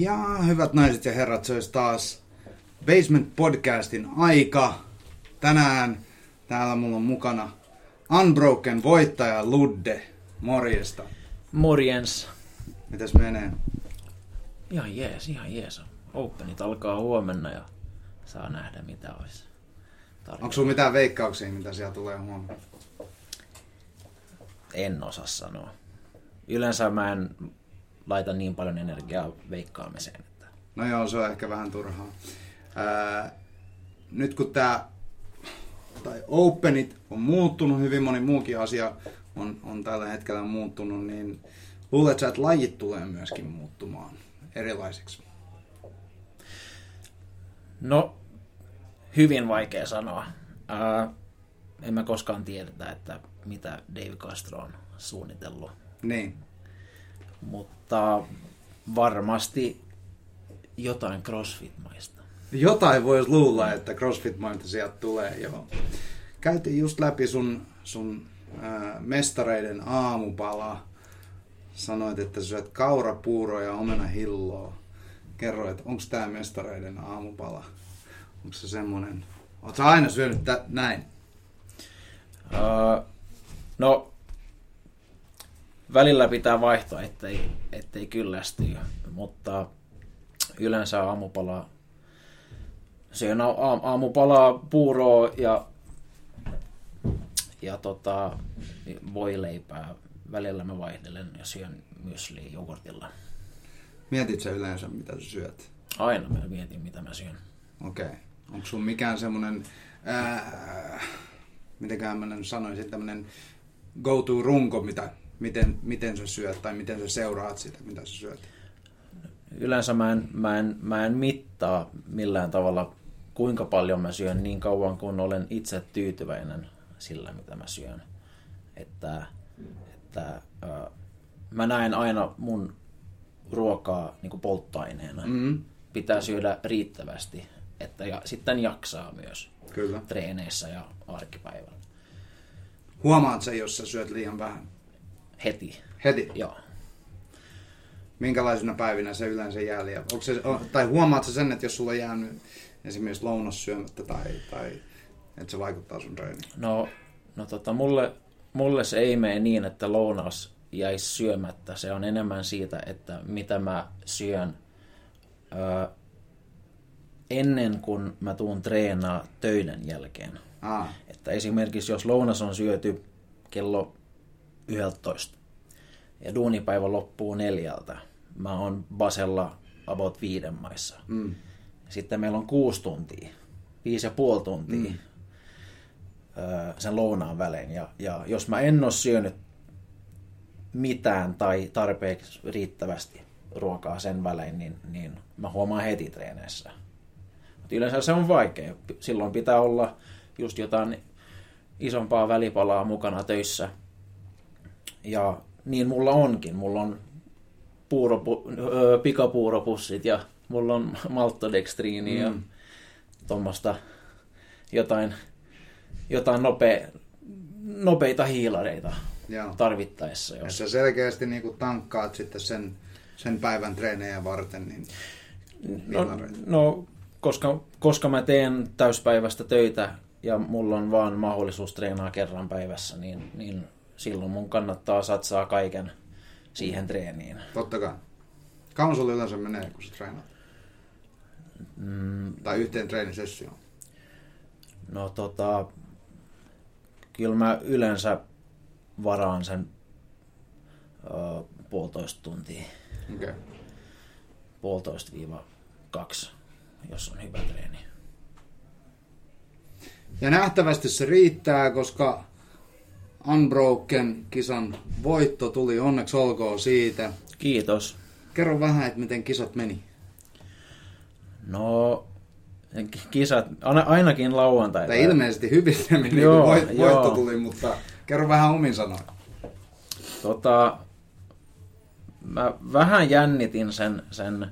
Ja hyvät naiset ja herrat, se olisi taas Basement Podcastin aika. Tänään täällä mulla on mukana Unbroken voittaja Ludde. Morjesta. Morjens. Mitäs menee? Ihan jees, ihan jees. Openit alkaa huomenna ja saa nähdä mitä olisi. tarjolla. Onko sulla mitään veikkauksia, mitä siellä tulee huomenna? En osaa sanoa. Yleensä mä en laita niin paljon energiaa veikkaamiseen. Että... No joo, se on ehkä vähän turhaa. Ää, nyt kun tämä tai Openit on muuttunut, hyvin moni muukin asia on, on tällä hetkellä muuttunut, niin luulet sä, että lajit tulee myöskin muuttumaan erilaisiksi? No, hyvin vaikea sanoa. Ää, en mä koskaan tiedetä, että mitä Dave Castro on suunnitellut. Niin. Mutta varmasti jotain CrossFit-maista. Jotain voisi luulla, että CrossFit Mailta sieltä tulee, joo. Käytiin just läpi sun, sun ää, mestareiden aamupala. Sanoit, että syöt kaurapuuroa ja omenahilloa. Kerroit, onko tämä mestareiden aamupala? Onko se semmonen... Oletko aina syönyt tä- näin? Öö, no, välillä pitää vaihtaa, ettei, ettei kyllästy, mutta yleensä aamupala, syön a- a- aamupalaa puuroa ja, ja tota, voileipää. Välillä mä vaihtelen ja syön mysliä jogurtilla. Mietit sä yleensä, mitä sä syöt? Aina mä mietin, mitä mä syön. Okei. Okay. Onko sun mikään semmonen... Ää, mitenkään mä sanoisin, tämmönen go-to-runko, mitä, miten, miten sä syöt tai miten sä seuraat sitä, mitä sä syöt? yleensä mä en, mä, en, mä en mittaa millään tavalla, kuinka paljon mä syön niin kauan, kun olen itse tyytyväinen sillä, mitä mä syön. Että, että äh, mä näen aina mun ruokaa niin kuin polttoaineena. Mm, Pitää syödä riittävästi, että ja, sitten jaksaa myös kyllä. treeneissä ja arkipäivällä. Huomaat sä, jos sä syöt liian vähän? Heti. Heti. Joo. Minkälaisena päivinä se yleensä jää liian? Onko se, tai huomaat sä sen, että jos sulla on jäänyt esimerkiksi lounas syömättä tai, tai että se vaikuttaa sun treeniin? No, no tota, mulle, mulle se ei mene niin, että lounas jäisi syömättä. Se on enemmän siitä, että mitä mä syön ö, ennen kuin mä tuun treenaa töiden jälkeen. Ah, Että esimerkiksi jos lounas on syöty kello 11 ja duunipäivä loppuu neljältä, mä oon Basella about viiden maissa. mm, Sitten meillä on kuusi tuntia, viisi ja puoli tuntia mm. sen lounaan välein. Ja, ja jos mä en ole syönyt mitään tai tarpeeksi riittävästi ruokaa sen välein, niin, niin mä huomaan heti treeneissä. Mutta yleensä se on vaikea. Silloin pitää olla just jotain isompaa välipalaa mukana töissä. Ja niin mulla onkin. Mulla on puuropu, öö, pikapuuropussit ja mulla on maltodextriini ja Mm. tuommoista jotain, jotain nopea, nopeita hiilareita joo. tarvittaessa. Ja Jos. sä selkeästi niin tankkaat sitten sen, sen päivän treenejä varten, niin No, no koska, koska mä teen täyspäivästä töitä ja mulla on vaan mahdollisuus treenaa kerran päivässä, niin, niin silloin mun kannattaa satsaa kaiken siihen treeniin. totta kai. Kauan sulla yleensä menee, kun sä treenaat? Mm, Tai yhteen treenisessioon? no tota, kyllä mä yleensä varaan sen ö, puolitoista tuntia, Okei. Okay. puolitoista viiva kaksi, jos on hyvä treeni. Ja nähtävästi se riittää, koska Unbroken kisan voitto tuli onneksi olkoon siitä. Kiitos. Kerro vähän, että miten kisat meni. No, kisat, aina- ainakin lauantai. Tai ilmeisesti hyvin se meni, Joo, kun voit, joo. voitto tuli, mutta kerro vähän omin sanoin. Tota, mä vähän jännitin sen, sen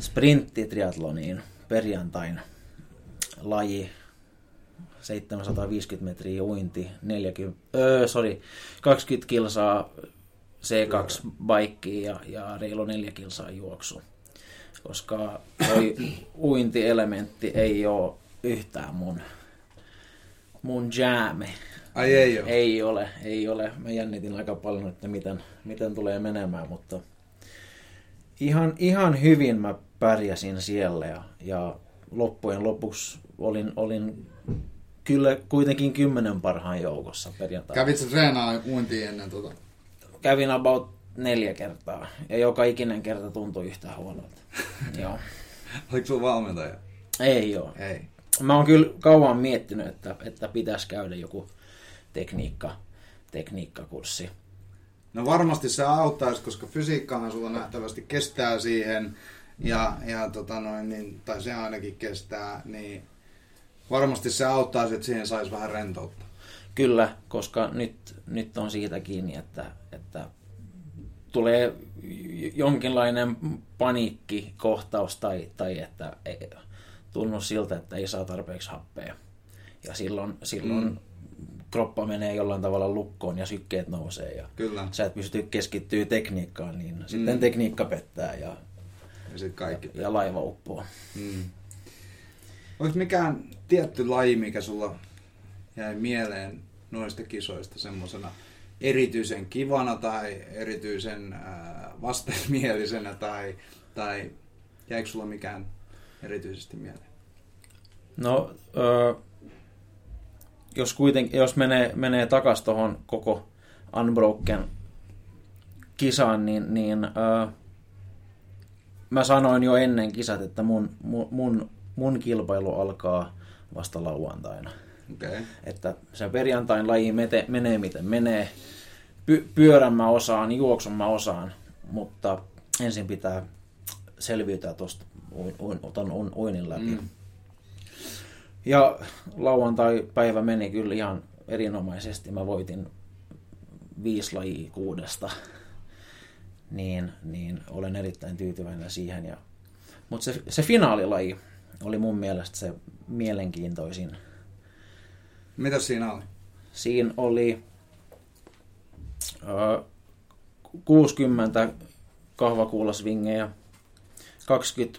sprinttitriatloniin perjantain laji. 750 metriä uinti, 40, öö, sorry, 20 kilsaa C2-baikkiin ja, ja reilu 4 kilsaa juoksu. koska toi uintielementti ei ole yhtään mun, mun jääme. Ai ei ole? Ei ole, ei ole. Mä jännitin aika paljon, että miten, miten tulee menemään, mutta ihan, ihan hyvin mä pärjäsin siellä ja, ja loppujen lopuksi olin, olin kyllä kuitenkin kymmenen parhaan joukossa perjantaina. Kävitsä treenaa uintia ennen tota? Kävin about neljä kertaa ja joka ikinen kerta tuntui yhtä huonolta. Joo. Oliko sulla valmentaja? Ei joo. Ei. Mä oon kyllä kauan miettinyt, että, että pitäisi käydä joku tekniikka, tekniikkakurssi. No varmasti se auttaisi, koska fysiikkahan sulla nähtävästi kestää siihen, ja, ja tota noin, niin, tai se ainakin kestää, niin varmasti se auttaisi, että siihen saisi vähän rentoutta. Kyllä, koska nyt, nyt on siitä kiinni, että, että tulee jonkinlainen paniikkikohtaus tai, tai että ei, tunnu siltä, että ei saa tarpeeksi happea. Ja silloin, silloin mm. kroppa menee jollain tavalla lukkoon ja sykkeet nousee ja Kyllä. sä et pysty keskittyä tekniikkaan, niin sitten mm. tekniikka pettää ja, ja, sit kaikki ja, ja laiva uppoo. Mm. Onko mikään tietty laji, mikä sulla jäi mieleen noista kisoista semmoisena erityisen kivana tai erityisen äh, vastenmielisenä tai, tai jäikö sulla mikään erityisesti mieleen? No, ö, jos, kuitenkin, jos menee, menee takaisin tuohon koko Unbroken kisaan, niin, niin ö, mä sanoin jo ennen kisat, että mun, mun, mun kilpailu alkaa vasta lauantaina. Okay. Että se perjantain laji mete, menee miten menee. Py, pyörän mä osaan, juoksun mä osaan, mutta ensin pitää selviytyä tuosta uin, uin, uinin läpi. Mm. Ja lauantai-päivä meni kyllä ihan erinomaisesti. Mä voitin viisi lajia kuudesta. Niin, niin olen erittäin tyytyväinen siihen. Ja, mutta se, se finaalilaji oli mun mielestä se mielenkiintoisin. Mitä siinä oli? Siinä oli ö, 60 kahvakuulasvingejä, 20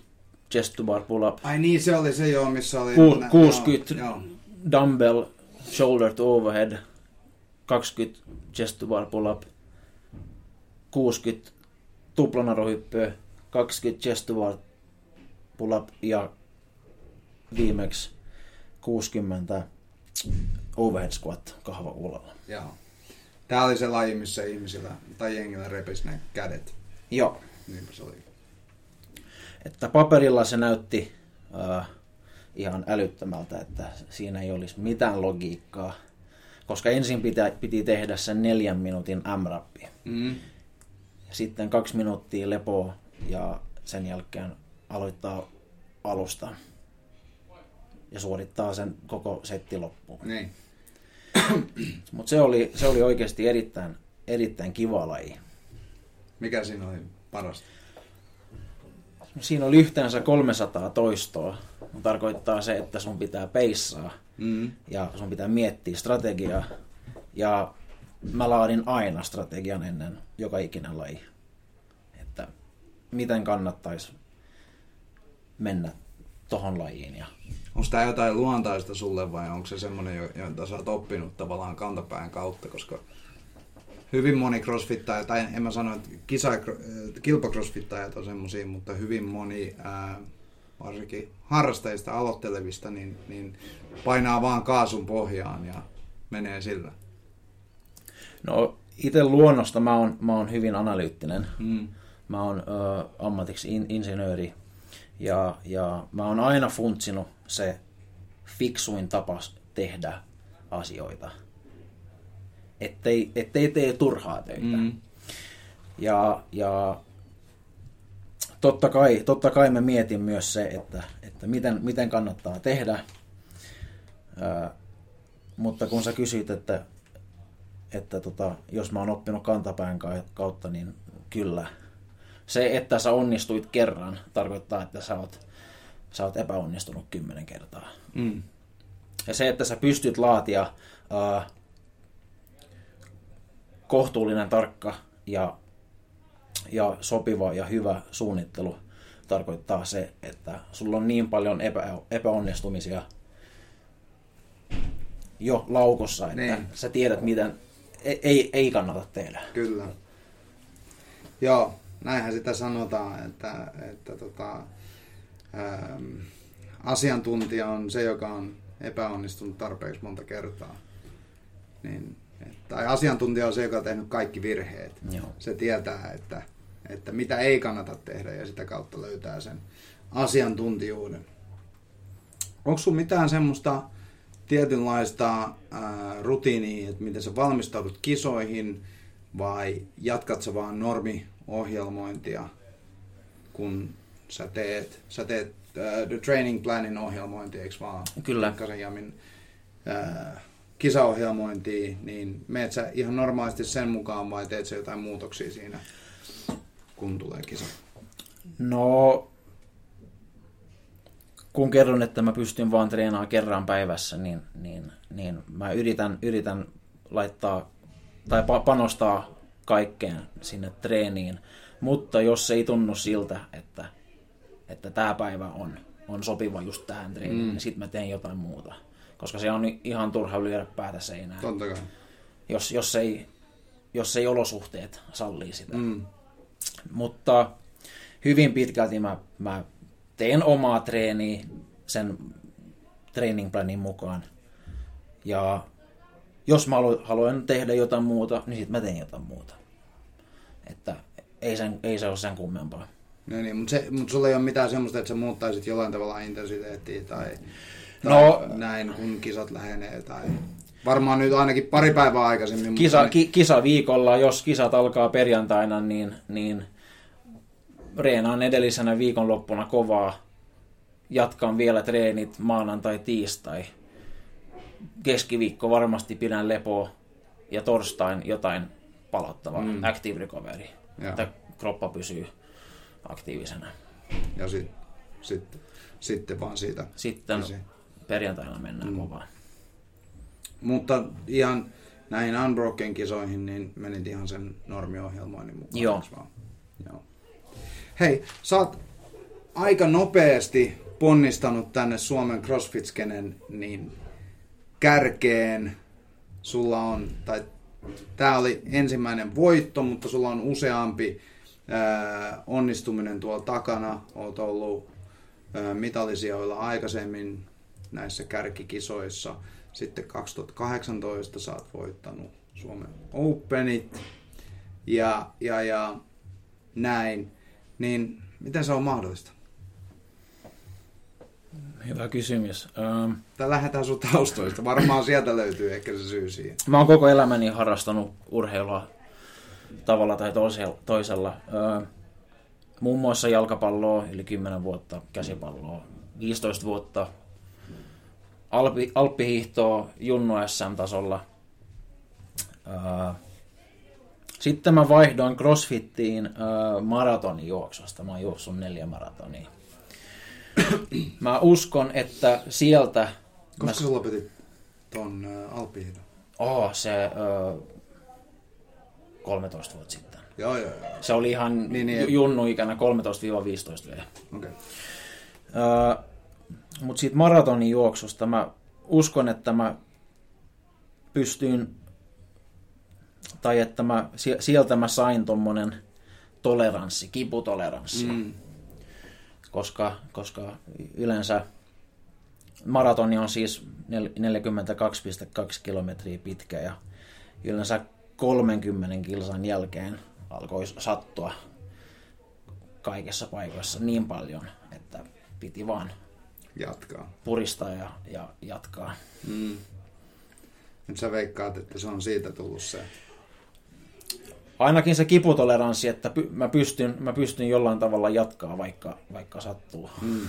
chest to bar pull up. Ai niin, se oli se joo, missä oli... Ku, 60 joo, joo. dumbbell shoulder to overhead, 20 chest to bar pull up, 60 tuplanarohyppyä, 20 chest to bar pull up ja viimeksi 60 overhead squat kahvakuulalla. Joo. Tämä oli se laji, missä ihmisillä tai jengillä repisi ne kädet. Joo. Niinpä se oli. Että paperilla se näytti äh, ihan älyttömältä, että siinä ei olisi mitään logiikkaa. Koska ensin pitä, piti tehdä sen neljän minuutin M-rappi. Mm. Ja sitten kaksi minuuttia lepoa ja sen jälkeen aloittaa alusta. Ja suorittaa sen koko setti loppuun. Niin. Mutta se oli, se oli oikeasti erittäin, erittäin kiva laji. Mikä siinä oli parasta? Siinä oli yhteensä 300 toistoa. Tarkoittaa se, että sun pitää peissaa mm. ja sun pitää miettiä strategiaa. Ja mä laadin aina strategian ennen joka ikinen laji. Että miten kannattaisi mennä tohon lajiin. Ja... Onko tämä jotain luontaista sulle vai onko se semmoinen, jota sä oot oppinut tavallaan kantapään kautta, koska hyvin moni crossfittaja, tai en mä sano, että kisa, kilpacrossfittajat on semmoisia, mutta hyvin moni, ää, varsinkin harrastajista aloittelevista, niin, niin painaa vaan kaasun pohjaan ja menee sillä. No itse luonnosta mä oon, mä oon hyvin analyyttinen. Mm. Mä oon ö, ammatiksi in, insinööri ja, ja mä oon aina funtsinut se fiksuin tapa tehdä asioita ettei, ettei tee turhaa töitä. Mm. Ja, ja totta, kai, totta kai mä mietin myös se, että, että miten, miten kannattaa tehdä. Ää, mutta kun sä kysyt, että, että tota, jos mä oon oppinut kantapään kautta, niin kyllä. Se, että sä onnistuit kerran, tarkoittaa, että sä oot, sä oot epäonnistunut kymmenen kertaa. Mm. Ja se, että sä pystyt laatia ää, kohtuullinen, tarkka ja, ja sopiva ja hyvä suunnittelu tarkoittaa se, että sulla on niin paljon epä, epäonnistumisia jo laukossa, että Niin. sä tiedät, miten ei, ei, ei kannata tehdä. Kyllä. Joo, näinhän sitä sanotaan, että, että tota, ähm, asiantuntija on se, joka on epäonnistunut tarpeeksi monta kertaa. Niin, tai asiantuntija on se, joka on tehnyt kaikki virheet. Joo. Se tietää, että, että mitä ei kannata tehdä ja sitä kautta löytää sen asiantuntijuuden. Onko sun mitään semmoista tietynlaista ää, rutiinia, että miten sä valmistaudut kisoihin vai jatkat sä vaan normiohjelmointia, kun sä teet, sä teet ää, The Training Planin ohjelmointi, eikö vaan? Kyllä. Pekkasen Jamin ää, kisaohjelmointia, niin meet sä ihan normaalisti sen mukaan vai teet sä jotain muutoksia siinä, kun tulee kisa? No, kun kerron, että mä pystyn vaan treenaamaan kerran päivässä, niin, niin, niin mä yritän, yritän laittaa tai pa- panostaa kaikkeen sinne treeniin. Mutta jos ei tunnu siltä, että, että tämä päivä on, on sopiva just tähän treeniin, mm. niin sitten mä teen jotain muuta. Koska se on ihan turha lyödä päätä seinään, Totta kai. jos, jos, ei, jos ei olosuhteet sallii sitä. Mm. Mutta hyvin pitkälti mä, mä teen omaa treeniä sen training planin mukaan. Ja jos mä halu- haluan tehdä jotain muuta, niin sitten mä teen jotain muuta. Että ei, sen, ei se ole sen kummempaa. No niin, mutta, se, mutta sulla ei ole mitään semmoista, että sä muuttaisit jollain tavalla intensiteettiä tai, tai No- näin, kun kisat lähenee. Tai... Varmaan nyt ainakin pari päivää aikaisemmin. Kisa, mutta ki, kisa viikolla, jos kisat alkaa perjantaina, niin, niin reenaan edellisenä viikonloppuna kovaa. Jatkan vielä treenit maanantai, tiistai. Keskiviikko varmasti pidän lepoa ja torstain jotain palottavaa, mm. active recovery, Joo. että kroppa pysyy aktiivisena. Ja sit, sit, sitten vaan siitä. Sitten Kisi. perjantaina mennään mm. kovaa. Mutta ihan näihin Unbroken kisoihin, niin menit ihan sen normiohjelmoinnin mukaan. Joo. Vaan? Joo. Hei, sä oot aika nopeasti ponnistanut tänne Suomen CrossFit-skenen niin kärkeen. Sulla on, tai tää oli ensimmäinen voitto, mutta sulla on useampi ää, onnistuminen tuolla takana. Oot ollut ää, mitalisijoilla aikaisemmin näissä kärkikisoissa. Sitten 2018 sä oot voittanut Suomen Openit ja, ja, ja näin. Niin miten se on mahdollista? Hyvä kysymys. Ähm, Tai lähdetään sun taustoista. Varmaan sieltä löytyy ehkä se syy siihen. Mä oon koko elämäni harrastanut urheilua tavalla tai toisella. Öö, muun muassa jalkapalloa yli 10 vuotta, käsipalloa 15 vuotta, Alpi, alppihiihtoa Junnu SM-tasolla. Öö, sitten mä vaihdoin CrossFittiin öö, maratonijuoksusta. Mä oon juossut neljä maratonia. Mä uskon, että sieltä... Koska mä, sä lopetit ton alppihiidon? oh, se 13 vuotta sitten. Joo, joo, joo. Se oli ihan Niin, niin, niin. junnu-ikänä 13-15 vielä. Okei. Öö, Mutta siitä maratonin juoksusta mä uskon, että mä pystyin, tai että mä, sie- sieltä mä sain tommonen toleranssi, kiputoleranssi. Mm. koska, koska yleensä maratoni on siis nel- 42,2 kilometriä pitkä ja yleensä 30 kilsan jälkeen alkoi sattua kaikessa paikoissa niin paljon, että piti vaan Jatkaa. puristaa ja, ja jatkaa. Mm. Nyt sä veikkaat, että se on siitä tullut se. Ainakin se kiputoleranssi, että py, mä, pystyn, mä pystyn jollain tavalla jatkaa, vaikka, vaikka sattuu. Mm.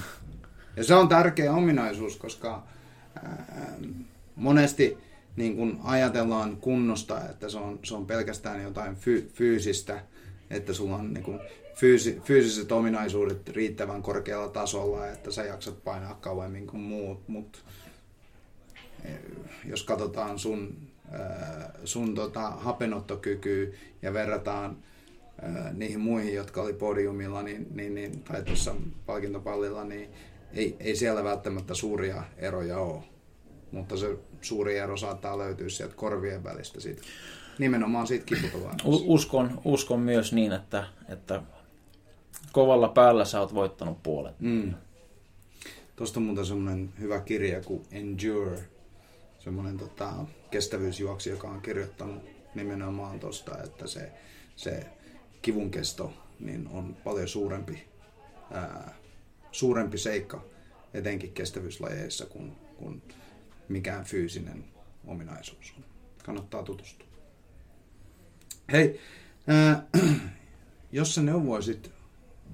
Ja se on tärkeä ominaisuus, koska ää, monesti niin kun ajatellaan kunnosta, että se on, se on pelkästään jotain fy, fyysistä, että sulla on niin kun fyysi, fyysiset ominaisuudet riittävän korkealla tasolla, että sä jaksat painaa kauemmin kuin muut, mutta jos katsotaan sun, ää, sun tota, hapenottokykyä ja verrataan niihin muihin, jotka oli podiumilla niin, niin, niin, tai tuossa palkintopallilla, niin ei, ei siellä välttämättä suuria eroja ole. Mutta se suuri ero saattaa löytyä sieltä korvien välistä siitä, nimenomaan siitä kiputuvaimasta. Uskon, uskon myös niin, että, että kovalla päällä sä oot voittanut puolet. Mm. Tuosta on muuten semmoinen hyvä kirja kuin Endure, semmoinen tota, kestävyysjuoksi, joka on kirjoittanut nimenomaan tuosta, että se, se kivun kesto niin on paljon suurempi, ää, suurempi seikka etenkin kestävyyslajeissa kuin, kuin mikään fyysinen ominaisuus on. Kannattaa tutustua. Hei, ää, jos sä neuvoisit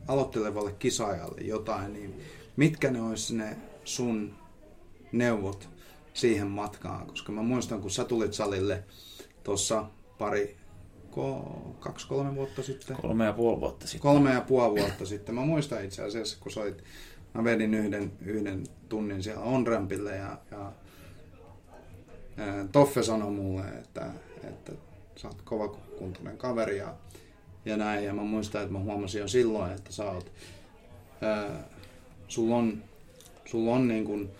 aloittelevalle kisaajalle jotain, niin mitkä ne olisi ne sun neuvot siihen matkaan? Koska mä muistan, kun sä tulit salille tuossa pari, kaksi-kolme vuotta sitten. Kolme ja puoli vuotta sitten. Kolme ja puoli vuotta sitten. Mä muistan itse asiassa, kun soit, mä vedin yhden, yhden tunnin siellä on-rampille ja, ja Toffe sanoi mulle, että, että sä oot kovakuntoinen kaveri ja, ja näin. Ja mä muistan, että mä huomasin jo silloin, että sä oot, ää, sulla on, sulla on niin kuin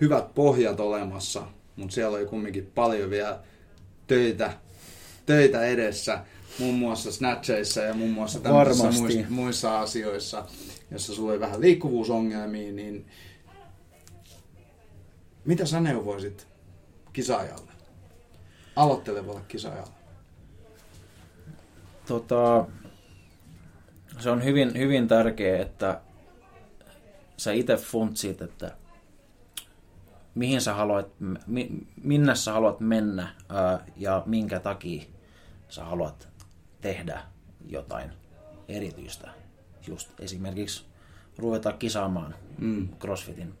hyvät pohjat olemassa, mutta siellä oli kumminkin paljon vielä töitä, töitä edessä, muun muassa snatcheissa ja muun muassa tämmöisissä muissa, muissa asioissa, jossa sulla oli vähän liikkuvuusongelmia, niin mitä sä neuvoisit kisaajalle, aloittelevalle kisaajalle? Tota, se on hyvin, hyvin tärkeää, että sä itse funtsit, että mihin sä haluat, minne sä haluat mennä ää, ja minkä takia sä haluat tehdä jotain erityistä. Just esimerkiksi ruveta kisaamaan mm. CrossFitin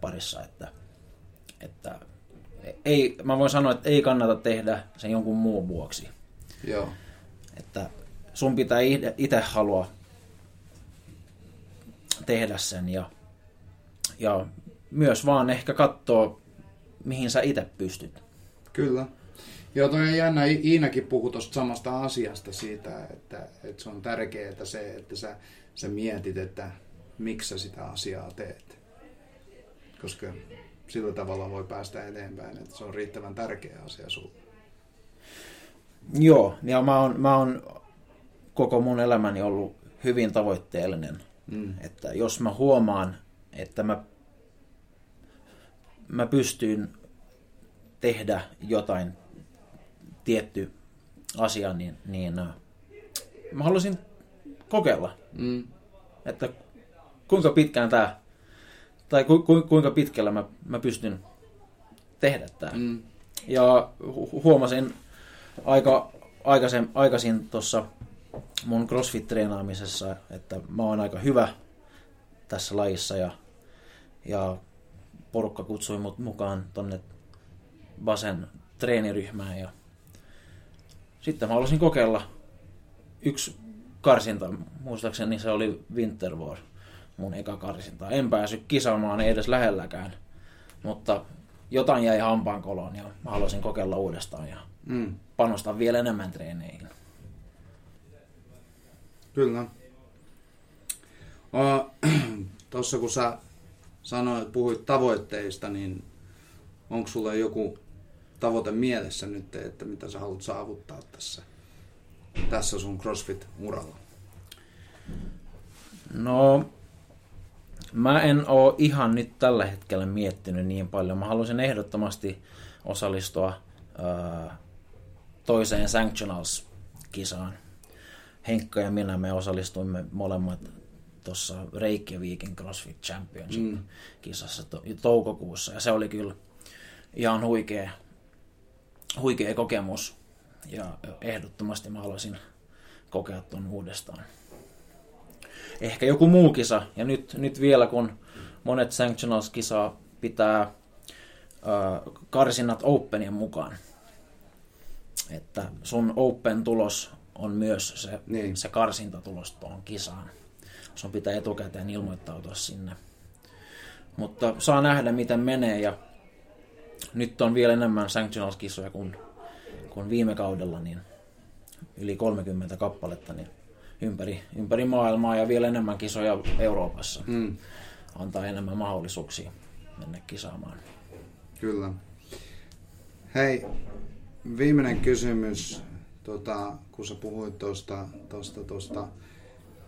parissa, että, että ei, mä voin sanoa, että ei kannata tehdä sen jonkun muun vuoksi. Joo. Että sun pitää itse halua tehdä sen ja, ja myös vaan ehkä katsoa, mihin sä itse pystyt. Kyllä. Joo, toi on jännä. Iinakin puhui tuosta samasta asiasta siitä, että, että se on tärkeää se, että sä, sä mietit, että miksi sä sitä asiaa teet. Koska sillä tavalla voi päästä eteenpäin, että se on riittävän tärkeä asia sulle. Joo, ja mä oon, mä oon koko mun elämäni ollut hyvin tavoitteellinen. Mm. Että jos mä huomaan, että mä mä pystyn tehdä jotain tietty asia, niin, niin äh, mä haluaisin kokeilla, mm. että kuinka pitkään tämä, tai ku, ku, kuinka pitkällä mä, mä pystyn tehdä tämä. Mm. Ja hu- huomasin aika aikaisin, aikaisin tuossa mun CrossFit-treenaamisessa, että mä oon aika hyvä tässä lajissa ja, ja porukka kutsui mut mukaan tonne Basen treeniryhmään ja sitten mä halusin kokeilla yksi karsinta, muistaakseni se oli Winter War, mun eka karsinta. En päässyt kisaamaan, ei edes lähelläkään, mutta jotain jäi hampaan koloon ja mä haluaisin kokeilla uudestaan ja mm. panostaa vielä enemmän treeneihin. Kyllä. Uh, Tuossa kun sä sanoit, puhuit tavoitteista, niin onko sulla joku tavoite mielessä nyt, että mitä sä haluat saavuttaa tässä, tässä sun CrossFit-uralla? No, mä en oo ihan nyt tällä hetkellä miettinyt niin paljon. Mä haluaisin ehdottomasti osallistua ää, toiseen Sanctionals-kisaan. Henkka ja minä me osallistuimme molemmat tuossa Reykjavikin CrossFit Championship-kisassa to, toukokuussa. Ja se oli kyllä ihan huikea, huikea kokemus. Ja ehdottomasti mä haluaisin kokea tuon uudestaan. Ehkä joku muu kisa. Ja nyt, nyt vielä kun monet Sanctionals-kisaa pitää äh, karsinnat Openien mukaan. Että sun Open-tulos on myös se, niin. se karsintatulos tuohon kisaan sun pitää etukäteen ilmoittautua sinne. Mutta saa nähdä, miten menee ja nyt on vielä enemmän sanctionals-kisoja kuin, kuin viime kaudella, niin yli 30 kappaletta niin ympäri, ympäri maailmaa ja vielä enemmän kisoja Euroopassa. Mm, Antaa enemmän mahdollisuuksia mennä kisaamaan. kyllä. Hei, viimeinen kysymys. Tota, kun sä puhuit tuosta tosta, tosta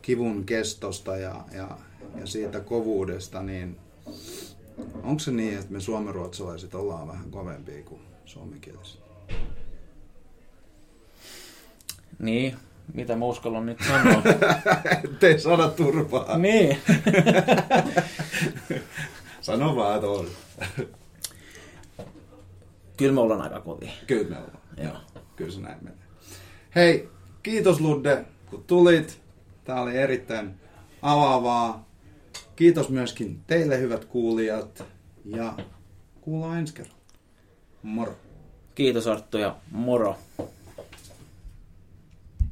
kivun kestosta ja, ja, ja siitä kovuudesta, niin onko se niin, että me suomenruotsalaiset ollaan vähän kovempia kuin suomenkieliset? Niin, mitä mä uskallan nyt sanoa? Ettei sana turpaa. niin. Sano vaan, on. Kyllä me ollaan aika kovia. Kyllä me ollaan. Joo. Kyllä se näin menee. Hei, kiitos Ludde, kun tulit. Tämä oli erittäin avaavaa. Kiitos myöskin teille hyvät kuulijat. Ja kuullaan ensi kerralla. Moro. Kiitos Arttu ja moro.